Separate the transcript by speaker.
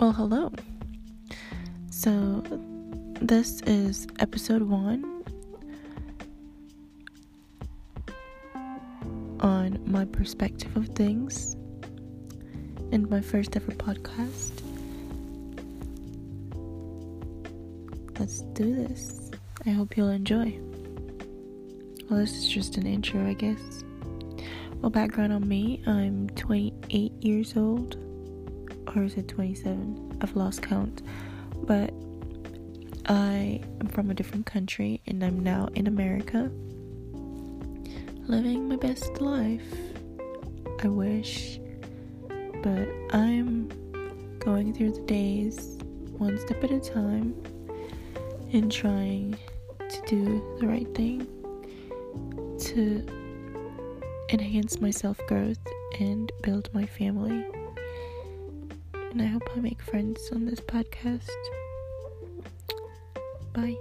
Speaker 1: Well, hello. So, this is episode one on my perspective of things and my first ever podcast. Let's do this. I hope you'll enjoy. Well, this is just an intro, I guess. Well, background on me I'm 28 years old, or is it 27? I've lost count. But I am from a different country and I'm now in America living my best life. I wish. But I'm going through the days one step at a time and trying to do the right thing to enhance my self growth and build my family. And I hope I make friends on this podcast. Bye.